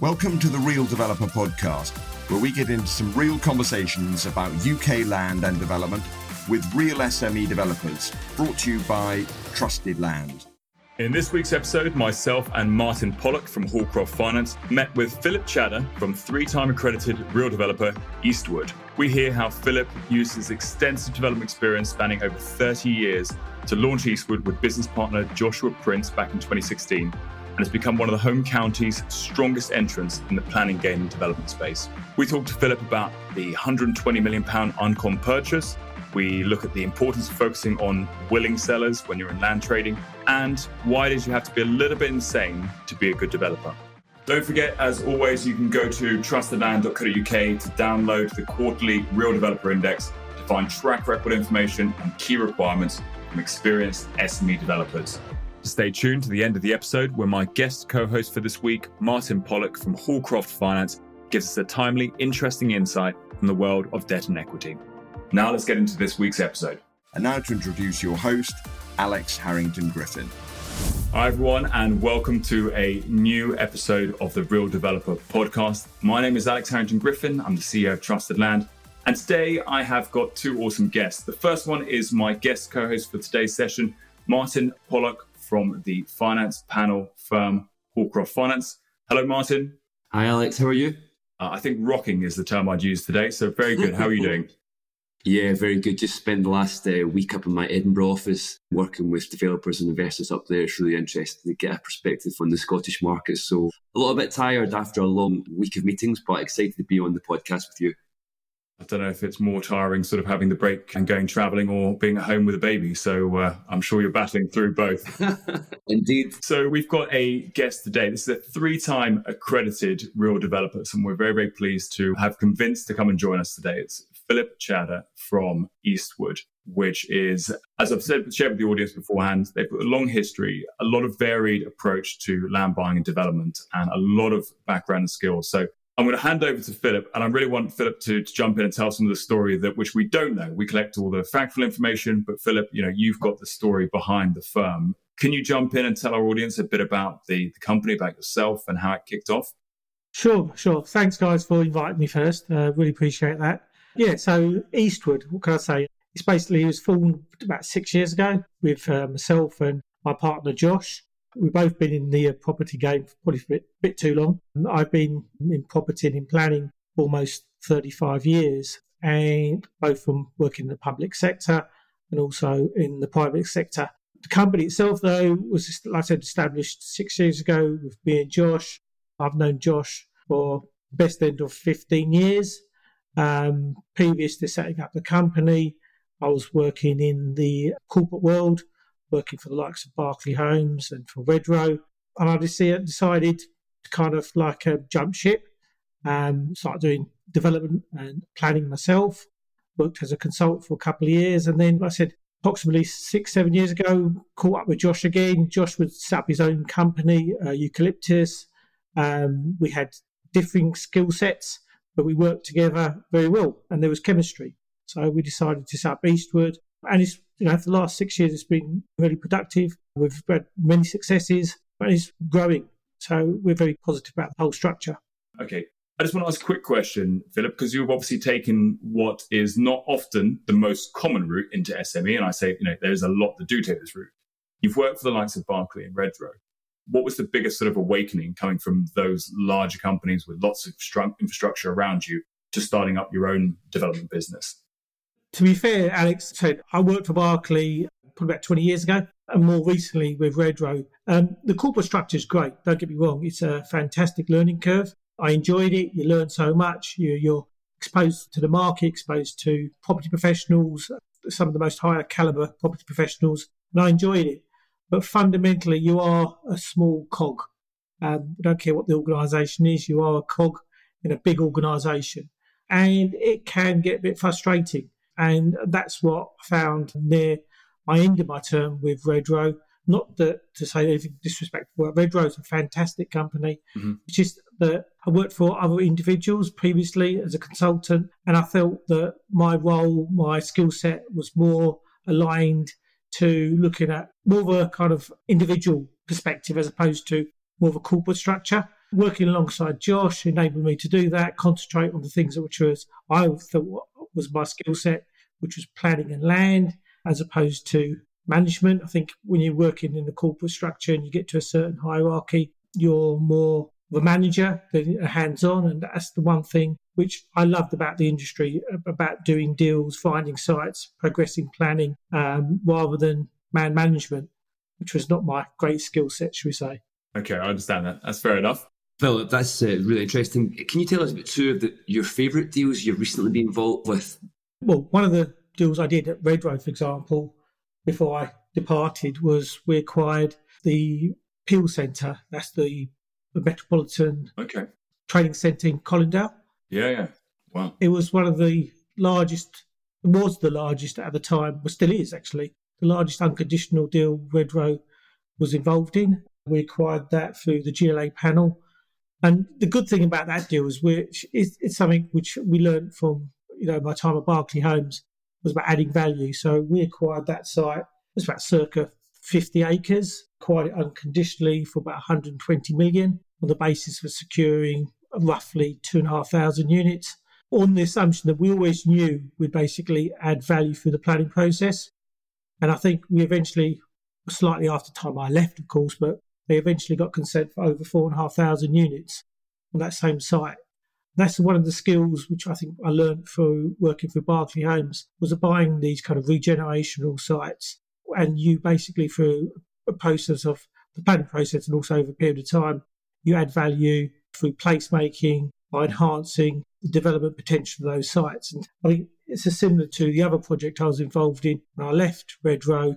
Welcome to the Real Developer Podcast, where we get into some real conversations about UK land and development with real SME developers, brought to you by Trusted Land. In this week's episode, myself and Martyn Pollock from Hallcroft Finance met with Philip Chadda from three time accredited real developer Eastwood. We hear how Philip used his extensive development experience spanning over 30 years to launch Eastwood with business partner Joshua Prince back in 2016 and has become one of the home county's strongest entrants in the planning, game, and development space. We talked to Philip about the £120 million Uncon purchase, we look at the importance of focusing on willing sellers when you're in land trading and why is you have to be a little bit insane to be a good developer. Don't forget, as always, you can go to trustedland.co.uk to download the quarterly Real Developer Index to find track record information and key requirements from experienced SME developers. Stay tuned to the end of the episode where my guest co host for this week, Martyn Pollock from Hallcroft Finance, gives us a timely, interesting insight from the world of debt and equity. Now let's get into this week's episode. And now to introduce your host, Alex Harrington Griffin. Hi, everyone, and welcome to a new episode of the Real Developer Podcast. My name is Alex Harrington Griffin. I'm the CEO of Trusted Land. And today I have got two awesome guests. The first one is my guest co host for today's session, Martyn Pollock from the finance panel firm Hallcroft Finance. Hello, Martyn. Hi, Alex. How are you? Uh, I think rocking is the term I'd use today. So, very good. How are you doing? Yeah, very good. Just spent the last uh, week up in my Edinburgh office working with developers and investors up there. It's really interesting to get a perspective on the Scottish market. So a little bit tired after a long week of meetings, but excited to be on the podcast with you. I don't know if it's more tiring sort of having the break and going traveling or being at home with a baby. So uh, I'm sure you're battling through both. Indeed. So we've got a guest today. This is a three time accredited real developer. And we're very, very pleased to have convinced to come and join us today. It's Philip Chadda from Eastwood, which is, as I've said, shared with the audience beforehand, they've got a long history, a lot of varied approach to land buying and development, and a lot of background and skills. So I'm going to hand over to Philip, and I really want Philip to, to, jump in and tell some of the story that which we don't know. We collect all the factual information, but Philip, you know, you've got the story behind the firm. Can you jump in and tell our audience a bit about the, the company, about yourself, and how it kicked off? Sure, sure. Thanks, guys, for inviting me first. Uh, really appreciate that. Yeah, so Eastwood, what can I say? It's basically, it was formed about six years ago with uh, myself and my partner Josh. We've both been in the uh, property game for probably a bit, bit too long. I've been in property and in planning almost 35 years, and both from working in the public sector and also in the private sector. The company itself, though, was, like I said, established six years ago with me and Josh. I've known Josh for best end of 15 years. Um, previous to setting up the company, I was working in the corporate world, working for the likes of Berkeley Homes and for Redrow. And I decided to kind of like a jump ship, and start doing development and planning myself. Worked as a consultant for a couple of years. And then I said, approximately six, seven years ago, caught up with Josh again. Josh would set up his own company, uh, Eucalyptus. Um, we had differing skill sets but we worked together very well and there was chemistry. So we decided to set up Eastwood. And it's, you know, for the last six years, it's been really productive. We've had many successes, but it's growing. So we're very positive about the whole structure. Okay. I just want to ask a quick question, Philip, because you've obviously taken what is not often the most common route into SME. And I say, you know, there's a lot that do take this route. You've worked for the likes of Berkeley and Redrow what was the biggest sort of awakening coming from those larger companies with lots of infrastructure around you to starting up your own development business? To be fair, Alex said I worked for Berkeley probably about 20 years ago and more recently with Redrow. Um, the corporate structure is great, don't get me wrong. It's a fantastic learning curve. I enjoyed it. You learn so much. You, you're exposed to the market, exposed to property professionals, some of the most higher caliber property professionals, and I enjoyed it. But fundamentally, you are a small cog. Um, I don't care what the organisation is, you are a cog in a big organisation. And it can get a bit frustrating. And that's what I found near my end of my term with Redrow. Not that to say anything disrespectful, Redrow is a fantastic company. Mm-hmm. It's just that I worked for other individuals previously as a consultant, and I felt that my role, my skill set was more aligned to looking at more of a kind of individual perspective as opposed to more of a corporate structure. working alongside Josh enabled me to do that, concentrate on the things which was I thought was my skill set, which was planning and land, as opposed to management. I think when you're working in the corporate structure and you get to a certain hierarchy, you're more of a manager than a hands on. And that's the one thing which I loved about the industry, about doing deals, finding sites, progressing planning, um, rather than man management, which was not my great skill set, should we say. Okay, I understand that. That's fair enough. Philip, that's uh, really interesting. Can you tell us about two of the, your favourite deals you've recently been involved with? Well, one of the deals I did at Redrow, for example, before I departed, was we acquired the Peel Centre. That's the, the Metropolitan okay. Training Centre in Colindale. Yeah, yeah. Wow. It was one of the largest, it was the largest at the time, but still is actually, the largest unconditional deal Redrow was involved in. We acquired that through the GLA panel and the good thing about that deal is which it's, it's something which we learned from you know my time at Berkeley Homes was about adding value. So we acquired that site. It was about circa 50 acres, acquired it unconditionally for about 120 million on the basis of securing roughly two and a half thousand units on the assumption that we always knew we'd basically add value through the planning process. And I think we eventually, slightly after time I left, of course, but they eventually got consent for over four and a half thousand units on that same site. That's one of the skills which I think I learned through working for Berkeley Homes was buying these kind of regenerational sites, and you basically through a process of the planning process and also over a period of time, you add value through placemaking by enhancing the development potential of those sites. And I think it's similar to the other project I was involved in when I left Redrow.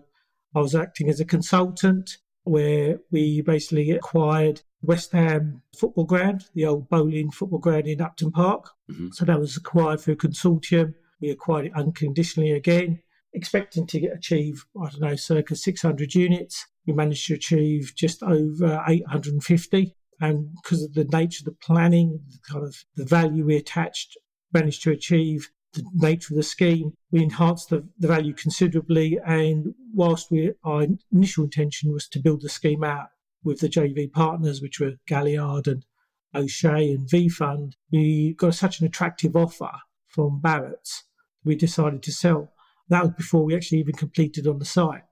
I was acting as a consultant where we basically acquired West Ham football ground, the old Boleyn football ground in Upton Park. Mm-hmm. So that was acquired through a consortium. We acquired it unconditionally again, expecting to get, achieve, I don't know, circa 600 units. We managed to achieve just over 850. And because of the nature of the planning, the kind of the value we attached, managed to achieve the nature of the scheme, we enhanced the, the value considerably. And whilst we, our initial intention was to build the scheme out with the JV partners, which were Galliard and O'Shea and V Fund, we got such an attractive offer from Barratt's, we decided to sell. That was before we actually even completed on the site.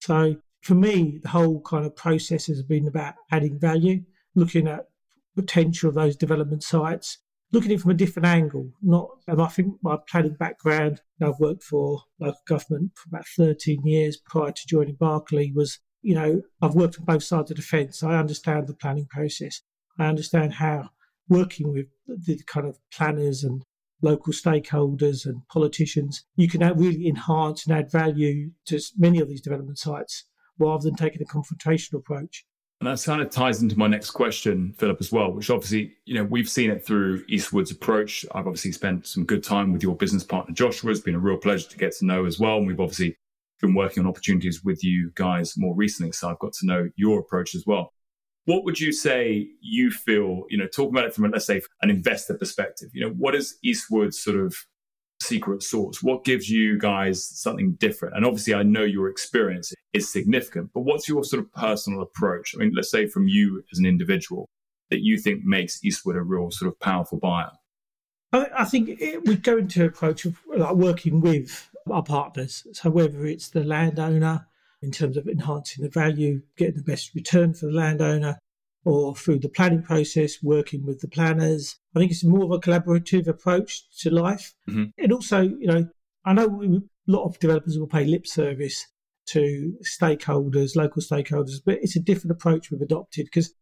So for me, the whole kind of process has been about adding value, looking at potential of those development sites, looking at it from a different angle. Not, I think my planning background, I've worked for local government for about 13 years prior to joining Berkeley, was, you know, I've worked on both sides of the fence. I understand the planning process. I understand how working with the kind of planners and local stakeholders and politicians, you can really enhance and add value to many of these development sites rather than taking a confrontational approach. And that kind of ties into my next question, Philip, as well, which obviously, you know, we've seen it through Eastwood's approach. I've obviously spent some good time with your business partner, Joshua. It's been a real pleasure to get to know as well. And we've obviously been working on opportunities with you guys more recently. So I've got to know your approach as well. What would you say you feel, you know, talking about it from, let's say, an investor perspective, you know, what is Eastwood's sort of secret sauce? What gives you guys something different? And obviously, I know your experience is significant, but what's your sort of personal approach? I mean, let's say from you as an individual that you think makes Eastwood a real sort of powerful buyer. I, think it, we go into approach of like working with our partners. So whether it's the landowner in terms of enhancing the value, getting the best return for the landowner, or through the planning process, working with the planners. I think it's more of a collaborative approach to life. Mm-hmm. And also, you know, I know we, a lot of developers will pay lip service to stakeholders, local stakeholders, but it's a different approach we've adopted because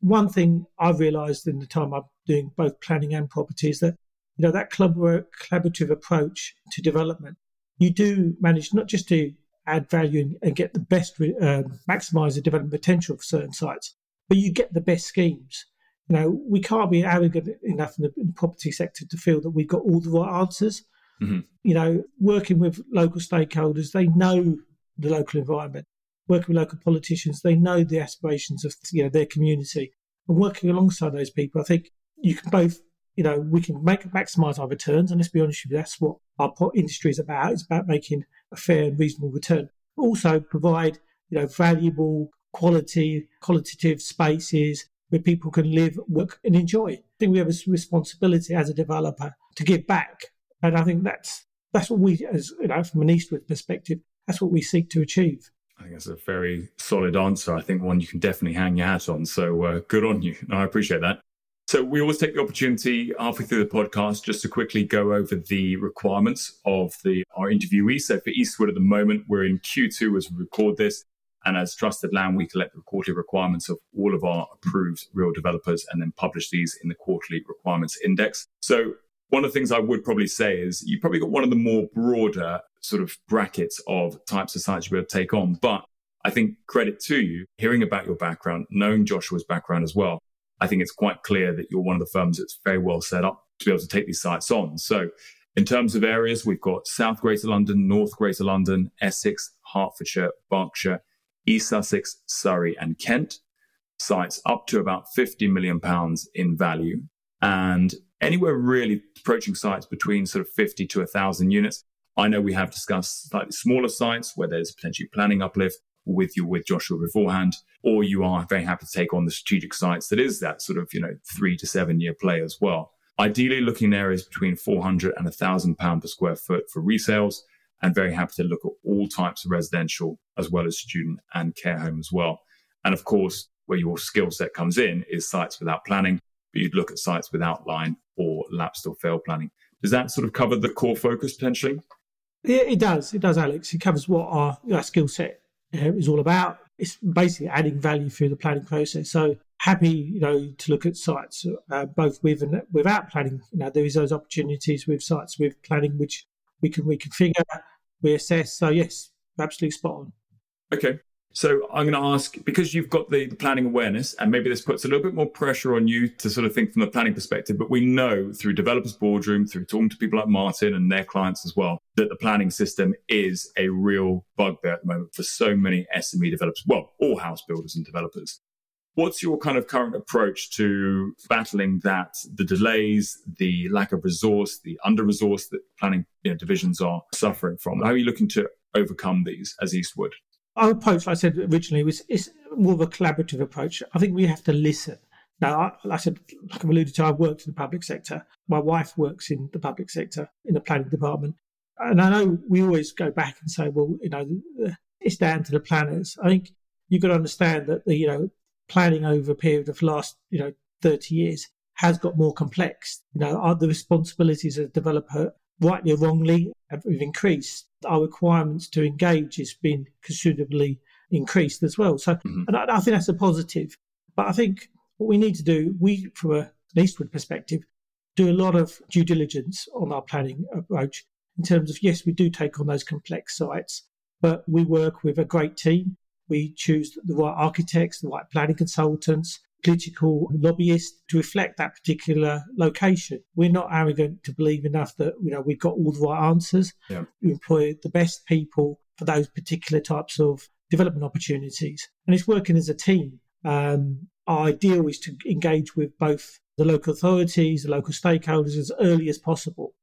one thing I've realised in the time I'm doing both planning and property is that you know that collaborative approach to development, you do manage not just to add value and, get the best, um, maximise the development potential of certain sites, but you get the best schemes. You know, we can't be arrogant enough in the, in the property sector to feel that we've got all the right answers. Mm-hmm. You know, working with local stakeholders, they know the local environment. Working with local politicians, they know the aspirations of you know their community. And working alongside those people, I think you can both, you know, we can make maximise our returns. And let's be honest with you, that's what our industry is about. It's about making a fair and reasonable return. Also, provide you know valuable quality, qualitative spaces where people can live, work, and enjoy. I think we have a responsibility as a developer to give back, and I think that's that's what we, as you know, from an Eastwood perspective, that's what we seek to achieve. I think that's a very solid answer. I think one you can definitely hang your hat on. So uh, good on you. No, I appreciate that. So we always take the opportunity halfway through the podcast just to quickly go over the requirements of the our interviewees. So for Eastwood at the moment, we're in Q2 as we record this. And as Trusted Land, we collect the quarterly requirements of all of our approved real developers and then publish these in the quarterly requirements index. So one of the things I would probably say is you probably got one of the more broader sort of brackets of types of sites you'll be able to take on. But I think credit to you, hearing about your background, knowing Joshua's background as well, I think it's quite clear that you're one of the firms that's very well set up to be able to take these sites on. So in terms of areas, we've got South Greater London, North Greater London, Essex, Hertfordshire, Berkshire, East Sussex, Surrey, and Kent. Sites up to about 50 million pounds in value and anywhere really approaching sites between sort of 50 to 1,000 units. I know we have discussed slightly smaller sites where there's potentially planning uplift with you with Joshua beforehand, or you are very happy to take on the strategic sites that is that sort of, you know, three to seven year play as well. Ideally looking in areas between 400 and 1,000 pound per square foot for resales and very happy to look at all types of residential as well as student and care home as well. And of course, where your skill set comes in is sites without planning, but you'd look at sites with outline or lapsed or failed planning. Does that sort of cover the core focus potentially? Yeah, it does. It does, Alex. It covers what our, our skill set uh, is all about. It's basically adding value through the planning process. So happy, you know, to look at sites uh, both with and without planning. You know, there is those opportunities with sites with planning which we can reconfigure, we assess. So yes, absolutely spot on. Okay. So I'm going to ask because you've got the, the, planning awareness, and maybe this puts a little bit more pressure on you to sort of think from the planning perspective. But we know through developers boardroom, through talking to people like Martyn and their clients as well, that the planning system is a real bugbear at the moment for so many SME developers, well, all house builders and developers. What's your kind of current approach to battling that, the delays, the lack of resource, the under resource that planning you know, divisions are suffering from? How are you looking to overcome these as Eastwood? Our approach, like I said originally, was is more of a collaborative approach. I think we have to listen. Now, like I said, like I've alluded to, I've worked in the public sector. My wife works in the public sector in the planning department. And I know we always go back and say, well, you know, it's down to the planners. I think you've got to understand that, the, you know, planning over a period of last, you know, 30 years has got more complex. You know, the responsibilities of the developer rightly or wrongly we've increased? Our requirements to engage has been considerably increased as well. So, mm-hmm. and I, I, think that's a positive. But I think what we need to do, we, from a, an Eastwood perspective, do a lot of due diligence on our planning approach in terms of, yes, we do take on those complex sites, but we work with a great team. We choose the right architects, the right planning consultants, political lobbyists to reflect that particular location. We're not arrogant to believe enough that you know we've got all the right answers. Yeah. We employ the best people for those particular types of development opportunities, and it's working as a team. Um, our ideal is to engage with both the local authorities, the local stakeholders as early as possible,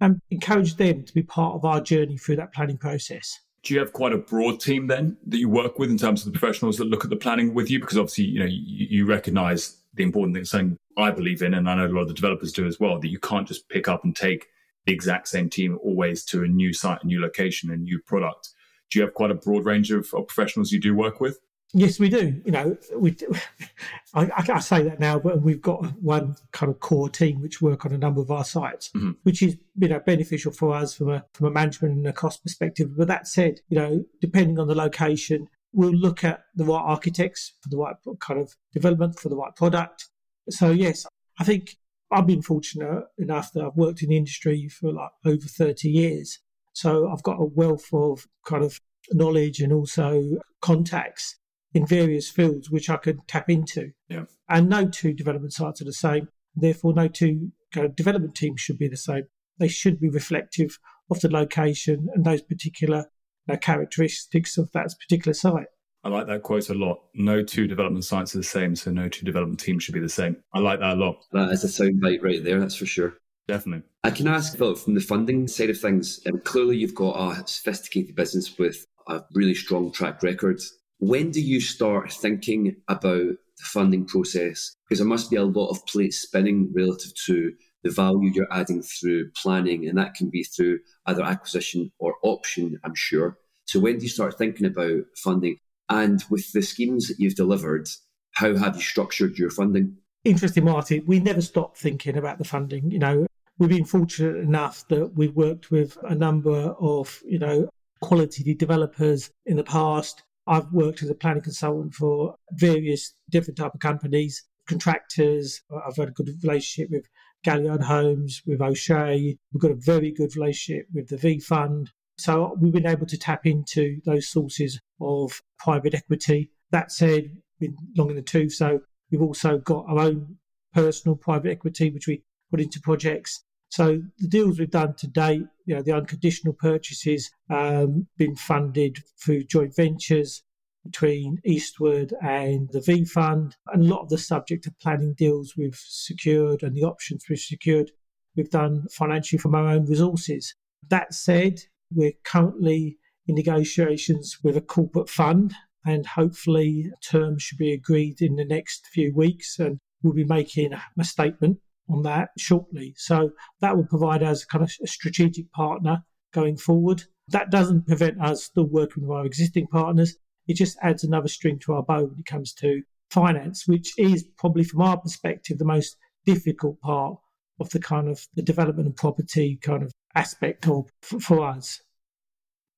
and encourage them to be part of our journey through that planning process do you have quite a broad team then that you work with in terms of the professionals that look at the planning with you? Because obviously, you know, you, you recognize the important thing, something I believe in, and I know a lot of the developers do as well, that you can't just pick up and take the exact same team always to a new site, a new location, a new product. Do you have quite a broad range of, of professionals you do work with? Yes, we do. You know, we. Do, I, I, say that now, but we've got one kind of core team which work on a number of our sites, mm-hmm. which is you know beneficial for us from a from a management and a cost perspective. But that said, you know, depending on the location, we'll look at the right architects for the right kind of development for the right product. So yes, I think I've been fortunate enough that I've worked in the industry for like over thirty years, so I've got a wealth of kind of knowledge and also contacts in various fields which I could tap into. Yeah. And no two development sites are the same. Therefore, no two kind of development teams should be the same. They should be reflective of the location and those particular uh, characteristics of that particular site. I like that quote a lot. No two development sites are the same, so no two development teams should be the same. I like that a lot. That is a soundbite right there, that's for sure. Definitely. I can ask, Philip, from the funding side of things, um, clearly you've got a sophisticated business with a really strong track record when do you start thinking about the funding process? Because there must be a lot of plates spinning relative to the value you're adding through planning, and that can be through either acquisition or option, I'm sure. So when do you start thinking about funding? And with the schemes that you've delivered, how have you structured your funding? Interesting, Marty. We never stop thinking about the funding. You know, we've been fortunate enough that we've worked with a number of, you know, quality developers in the past. I've worked as a planning consultant for various different type of companies, contractors. I've had a good relationship with Galliard Homes, with O'Shea. We've got a very good relationship with the V Fund. So we've been able to tap into those sources of private equity. That said, been long in the tooth, so we've also got our own personal private equity, which we put into projects. So the deals we've done to date, you know, the unconditional purchases, um, been funded through joint ventures between Eastwood and the V Fund, and a lot of the subject of planning deals we've secured and the options we've secured, we've done financially from our own resources. That said, we're currently in negotiations with a corporate fund, and hopefully terms should be agreed in the next few weeks, and we'll be making a statement on that shortly. So that will provide us kind of a strategic partner going forward. That doesn't prevent us still working with our existing partners. It just adds another string to our bow when it comes to finance, which is probably from our perspective the most difficult part of the kind of the development and property kind of aspect of for, us.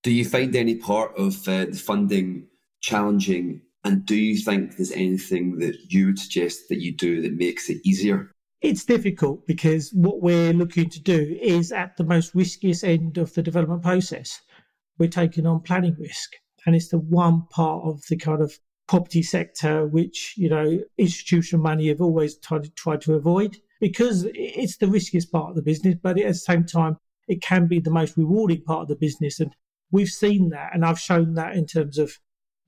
Do you find any part of uh, the funding challenging? And do you think there's anything that you would suggest that you do that makes it easier? It's difficult because what we're looking to do is at the most riskiest end of the development process. We're taking on planning risk, and it's the one part of the kind of property sector which you know institutional money have always tried to, tried to avoid because it's the riskiest part of the business, but at the same time it can be the most rewarding part of the business, and we've seen that, and I've shown that in terms of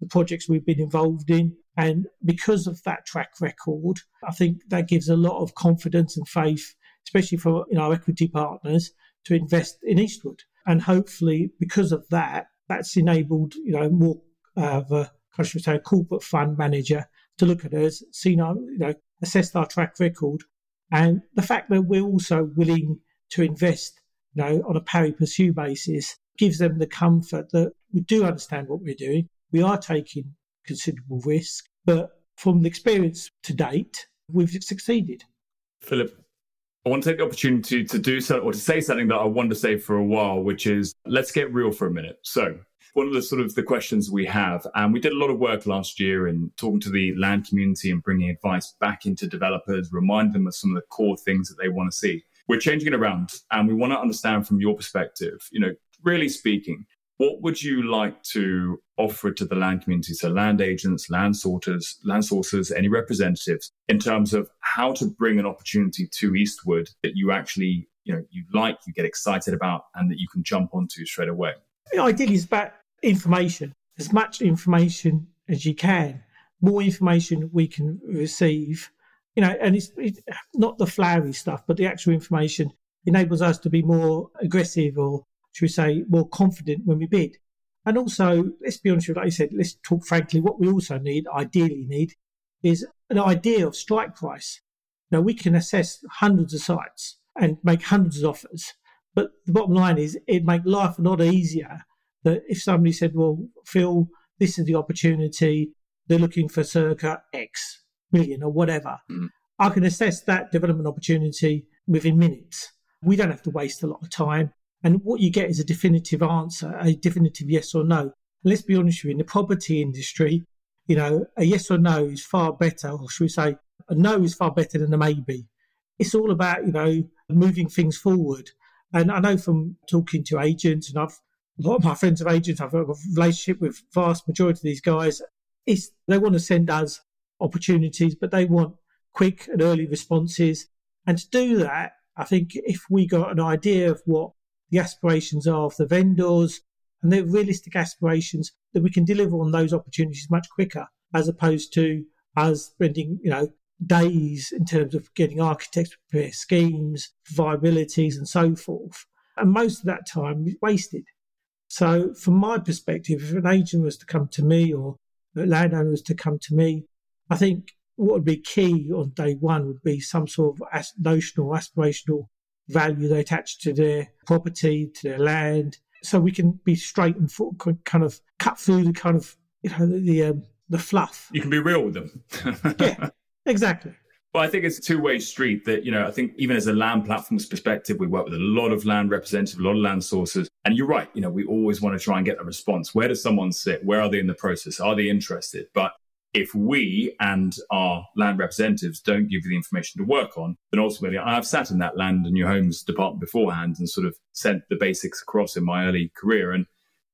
the projects we've been involved in. And because of that track record, I think that gives a lot of confidence and faith, especially for you know, our equity partners, to invest in Eastwood. And hopefully, because of that, that's enabled you know more uh, of a, say, a corporate fund manager to look at us, seen our, you know, assessed our track record, and the fact that we're also willing to invest, you know, on a pari passu basis gives them the comfort that we do understand what we're doing. We are taking considerable risk. But from the experience to date, we've succeeded. Philip, I want to take the opportunity to do so or to say something that I wanted to say for a while, which is let's get real for a minute. So one of the sort of the questions we have, and we did a lot of work last year in talking to the land community and bringing advice back into developers, remind them of some of the core things that they want to see. We're changing it around and we want to understand from your perspective, you know, really speaking, what would you like to offer to the land community? So land agents, land sorters, land sources, any representatives in terms of how to bring an opportunity to Eastwood that you actually, you know, you like, you get excited about and that you can jump onto straight away? The idea is about information, as much information as you can. More information we can receive, you know, and it's, it's not the flowery stuff, but the actual information enables us to be more aggressive or should we say, more confident when we bid. And also, let's be honest with you, like I said, let's talk frankly, what we also need, ideally need, is an idea of strike price. Now, we can assess hundreds of sites and make hundreds of offers, but the bottom line is it'd make life a lot easier that if somebody said, well, Phil, this is the opportunity, they're looking for circa X million or whatever. Mm. I can assess that development opportunity within minutes. We don't have to waste a lot of time. And what you get is a definitive answer, a definitive yes or no. And let's be honest with you, in the property industry, you know, a yes or no is far better, or should we say, a no is far better than a maybe. It's all about, you know, moving things forward. And I know from talking to agents, and I've a lot of my friends are agents, I've got a relationship with vast majority of these guys. It's they want to send us opportunities, but they want quick and early responses. And to do that, I think if we got an idea of what the aspirations of the vendors and the realistic aspirations that we can deliver on those opportunities much quicker as opposed to us spending, you know, days in terms of getting architects prepare schemes, viabilities and so forth. And most of that time is wasted. So from my perspective, if an agent was to come to me or a landowner was to come to me, I think what would be key on day one would be some sort of notional, aspirational value they attach to their property, to their land, so we can be straight and kind of cut through the kind of you know the the, um, the fluff. You can be real with them. yeah, exactly. Well, I think it's a two-way street that, you know, I think even as a land platforms perspective, we work with a lot of land representatives, a lot of land sources. And you're right, you know, we always want to try and get a response. Where does someone sit? Where are they in the process? Are they interested? But if we and our land representatives don't give you the information to work on, then ultimately I've sat in that land and your homes department beforehand and sort of sent the basics across in my early career. And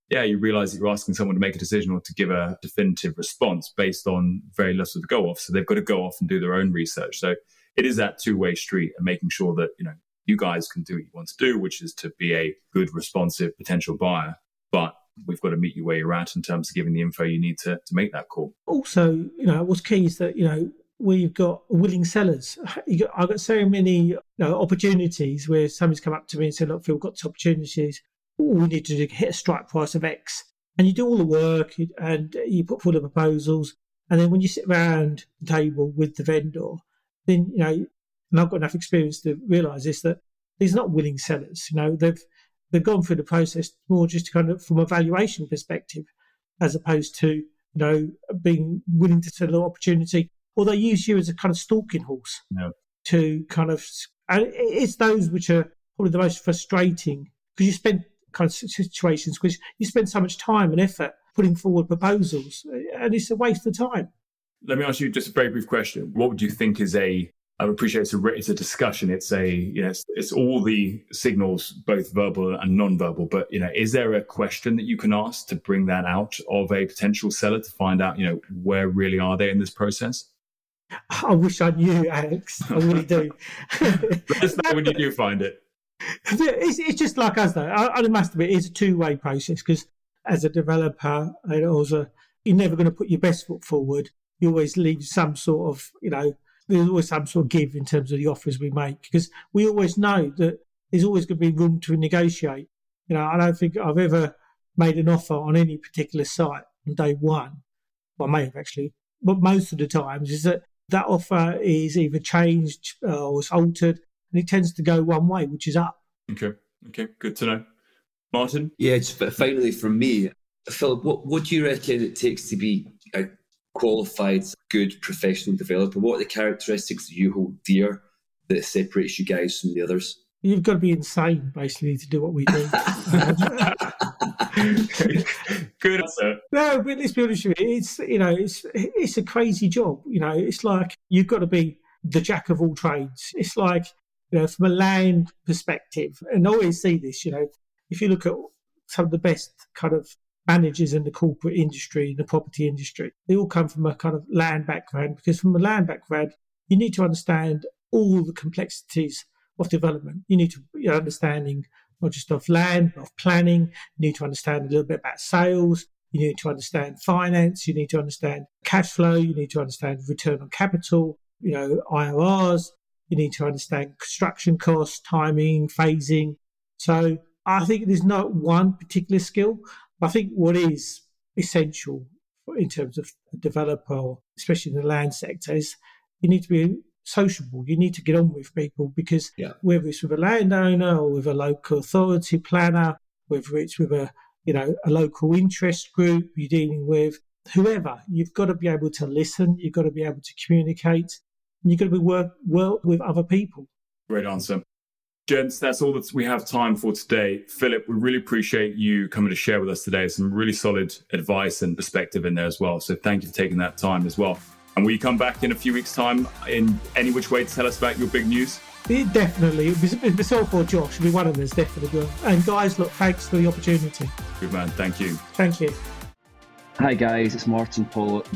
yeah, you realize that you're asking someone to make a decision or to give a definitive response based on very little to go off. So they've got to go off and do their own research. So it is that two way street and making sure that, you know, you guys can do what you want to do, which is to be a good, responsive potential buyer. But we've got to meet you where you're at in terms of giving the info you need to, to make that call. Also, you know, what's key is that, you know, we've got willing sellers. I've got so many you know, opportunities where somebody's come up to me and said, look, Phil, we've got opportunities. All we need to do is hit a strike price of X. And you do all the work and you put forward the proposals. And then when you sit around the table with the vendor, then, you know, and I've got enough experience to realise this, that these are not willing sellers. You know, they've they've gone through the process more just kind of from a valuation perspective, as opposed to you know being willing to sell an opportunity, or they use you as a kind of stalking horse no. to kind of. And it's those which are probably the most frustrating because you spend kind of situations because you spend so much time and effort putting forward proposals, and it's a waste of time. Let me ask you just a very brief question. What would you think is a I appreciate it's a it's a discussion. It's a you know it's, it's, all the signals, both verbal and non-verbal. But you know, is there a question that you can ask to bring that out of a potential seller to find out you know where really are they in this process? I wish I knew, Alex. I really do. Let us know when you do find it. It's, it's just like us, though. I, I must admit, it's a two-way process because as a developer, and also you're never going to put your best foot forward. You always leave some sort of, you know, there's always some sort of give in terms of the offers we make because we always know that there's always going to be room to negotiate. You know, I don't think I've ever made an offer on any particular site on day one. Well, I may have actually, but most of the times is that that offer is either changed uh, or it's altered, and it tends to go one way, which is up. Okay, okay, good to know. Martyn? Yeah, just finally from me, Philip, what, what do you reckon it takes to be a qualified, good professional developer? What are the characteristics that you hold dear that separates you guys from the others? You've got to be insane, basically, to do what we do. Good answer. No, but let's be honest with you. It's you know, it's it's a crazy job. You know, it's like you've got to be the jack of all trades. It's like you know, from a land perspective, and I always see this. You know, if you look at some of the best kind of managers in the corporate industry, in the property industry. They all come from a kind of land background because from a land background, you need to understand all the complexities of development. You need to be understanding not just of land, but of planning. You need to understand a little bit about sales. You need to understand finance. You need to understand cash flow. You need to understand return on capital, you know, IRRs. You need to understand construction costs, timing, phasing. So I think there's not one particular skill. I think what is essential in terms of a developer, especially in the land sector, is you need to be sociable. You need to get on with people because yeah. whether it's with a landowner or with a local authority planner, whether it's with a you know a local interest group you're dealing with, whoever, you've got to be able to listen. You've got to be able to communicate. And you've got to be work work with other people. Great answer. Gents, that's all that we have time for today. Philip, we really appreciate you coming to share with us today. Some really solid advice and perspective in there as well. So thank you for taking that time as well. And will you come back in a few weeks' time in any which way to tell us about your big news? It definitely. Myself or Josh will be one of us, definitely. And guys, look, thanks for the opportunity. Good man. Thank you. Thank you. Hi, guys. It's Martyn Pollock,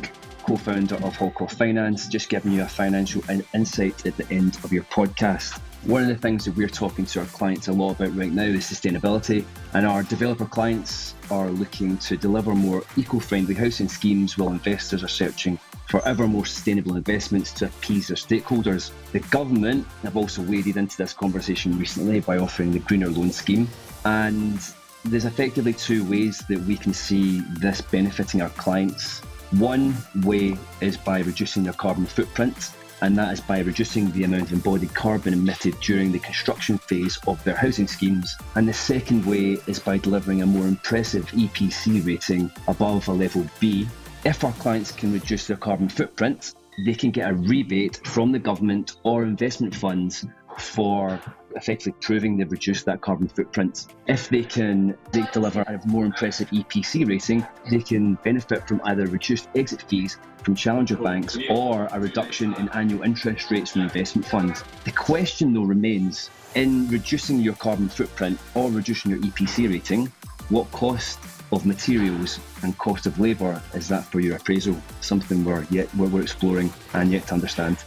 co founder of Hallcroft Finance, just giving you a financial insight at the end of your podcast. One of the things that we're talking to our clients a lot about right now is sustainability, and our developer clients are looking to deliver more eco friendly housing schemes while investors are searching for ever more sustainable investments to appease their stakeholders. The government have also waded into this conversation recently by offering the Greener Loan Scheme, and there's effectively two ways that we can see this benefiting our clients One way is by reducing their carbon footprint, and that is by reducing the amount of embodied carbon emitted during the construction phase of their housing schemes. And the second way is by delivering a more impressive EPC rating above a level B. If our clients can reduce their carbon footprint, they can get a rebate from the government or investment funds for effectively proving they've reduced that carbon footprint. If they can they deliver a more impressive EPC rating, they can benefit from either reduced exit fees from challenger banks or a reduction in annual interest rates from investment funds. The question though remains in reducing your carbon footprint or reducing your EPC rating, what cost of materials and cost of labour is that for your appraisal? Something we're yet we're exploring and yet to understand.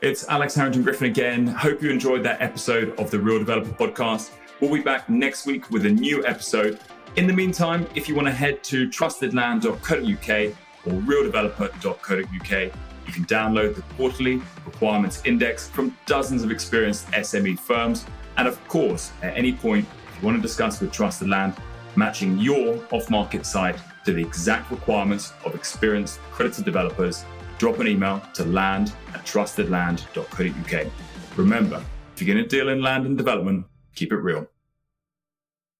It's Alex Harrington Griffin again. Hope you enjoyed that episode of the Real Developer Podcast. We'll be back next week with a new episode. In the meantime, if you want to head to trustedland.co.uk or realdeveloper.co.uk, you can download the quarterly requirements index from dozens of experienced SME firms. And of course, at any point, if you want to discuss with Trusted Land, matching your off market site to the exact requirements of experienced accredited developers drop an email to land at trustedland.co.uk. Remember, if you're going to deal in land and development, keep it real.